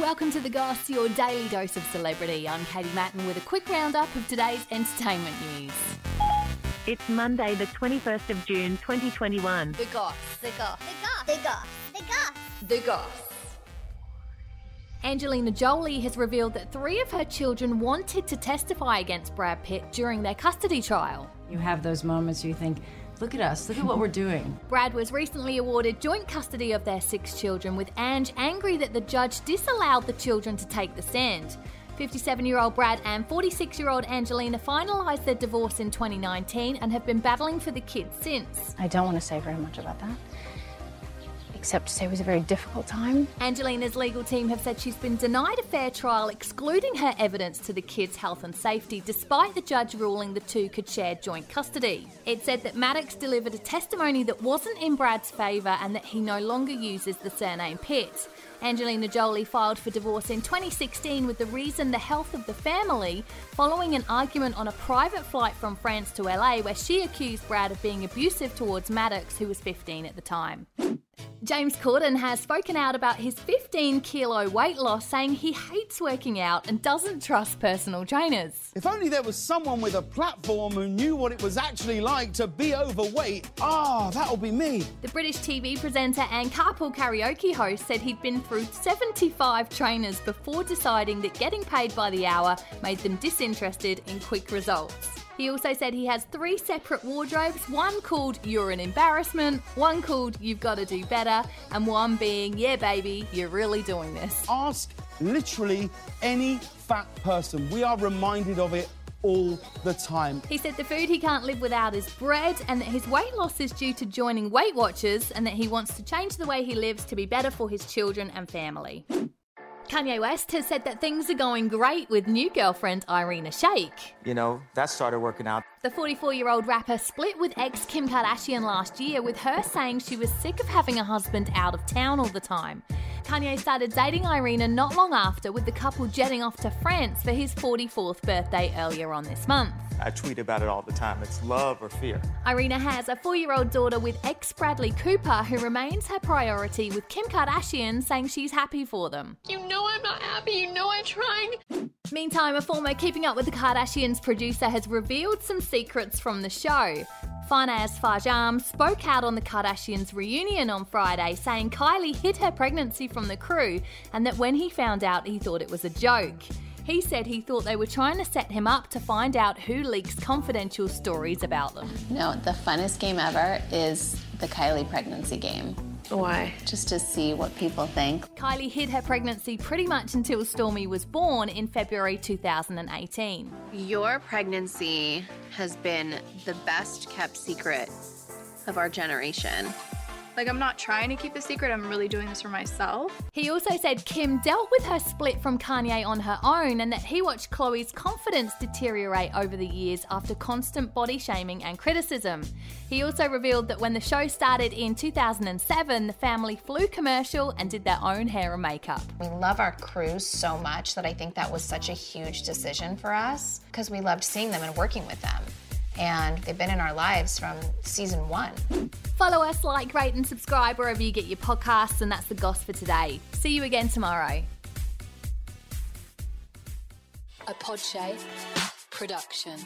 Welcome to The Goss, your daily dose of celebrity. I'm Katie Matten with a quick roundup of today's entertainment news. It's Monday, the 21st of June, 2021. The Goss. The goss. The goss. The goss. The goss. The Goss. Angelina Jolie has revealed that three of her children wanted to testify against Brad Pitt during their custody trial. You have those moments you think, look at us, look at what we're doing. Brad was recently awarded joint custody of their six children, with Ange angry that the judge disallowed the children to take the stand. 57 year old Brad and 46 year old Angelina finalised their divorce in 2019 and have been battling for the kids since. I don't want to say very much about that, except to say it was a very difficult time. Angelina's legal team have said she's been denied a fair trial, excluding her evidence to the kids' health and safety, despite the judge ruling the two could share joint custody. It said that Maddox delivered a testimony that wasn't in Brad's favour and that he no longer uses the surname Pitt. Angelina Jolie filed for divorce in 2016 with the reason the health of the family, following an argument on a private flight from France to LA where she accused Brad of being abusive towards Maddox, who was 15 at the time. James Corden has spoken out about his 15 kilo weight loss, saying he hates working out and doesn't trust personal trainers. If only there was someone with a platform who knew what it was actually like to be overweight. Ah, that'll be me. The British TV presenter and carpool karaoke host said he'd been through 75 trainers before deciding that getting paid by the hour made them disinterested in quick results. He also said he has three separate wardrobes one called You're an Embarrassment, one called You've Got to Do Better, and one being Yeah, baby, you're really doing this. Ask literally any fat person. We are reminded of it all the time. He said the food he can't live without is bread and that his weight loss is due to joining Weight Watchers and that he wants to change the way he lives to be better for his children and family. Kanye West has said that things are going great with new girlfriend Irina Shayk. You know, that started working out. The 44 year old rapper split with ex Kim Kardashian last year, with her saying she was sick of having a husband out of town all the time. Kanye started dating Irina not long after, with the couple jetting off to France for his 44th birthday earlier on this month. I tweet about it all the time. It's love or fear. Irina has a four year old daughter with ex Bradley Cooper, who remains her priority, with Kim Kardashian saying she's happy for them. You know I'm not happy. You know I'm trying. Meantime, a former Keeping Up with the Kardashians producer has revealed some secrets from the show. Farnaz Farjam um, spoke out on the Kardashians' reunion on Friday, saying Kylie hid her pregnancy from the crew and that when he found out, he thought it was a joke. He said he thought they were trying to set him up to find out who leaks confidential stories about them. No, the funnest game ever is the Kylie pregnancy game. Why? Just to see what people think. Kylie hid her pregnancy pretty much until Stormi was born in February 2018. Your pregnancy has been the best kept secret of our generation. Like, I'm not trying to keep the secret, I'm really doing this for myself. He also said Kim dealt with her split from Kanye on her own and that he watched Khloe's confidence deteriorate over the years after constant body shaming and criticism. He also revealed that when the show started in 2007, the family flew commercial and did their own hair and makeup. We love our crews so much that I think that was such a huge decision for us because we loved seeing them and working with them. And they've been in our lives from season one. Follow us, like, rate, and subscribe wherever you get your podcasts, and that's the goss for today. See you again tomorrow. A Podshape production.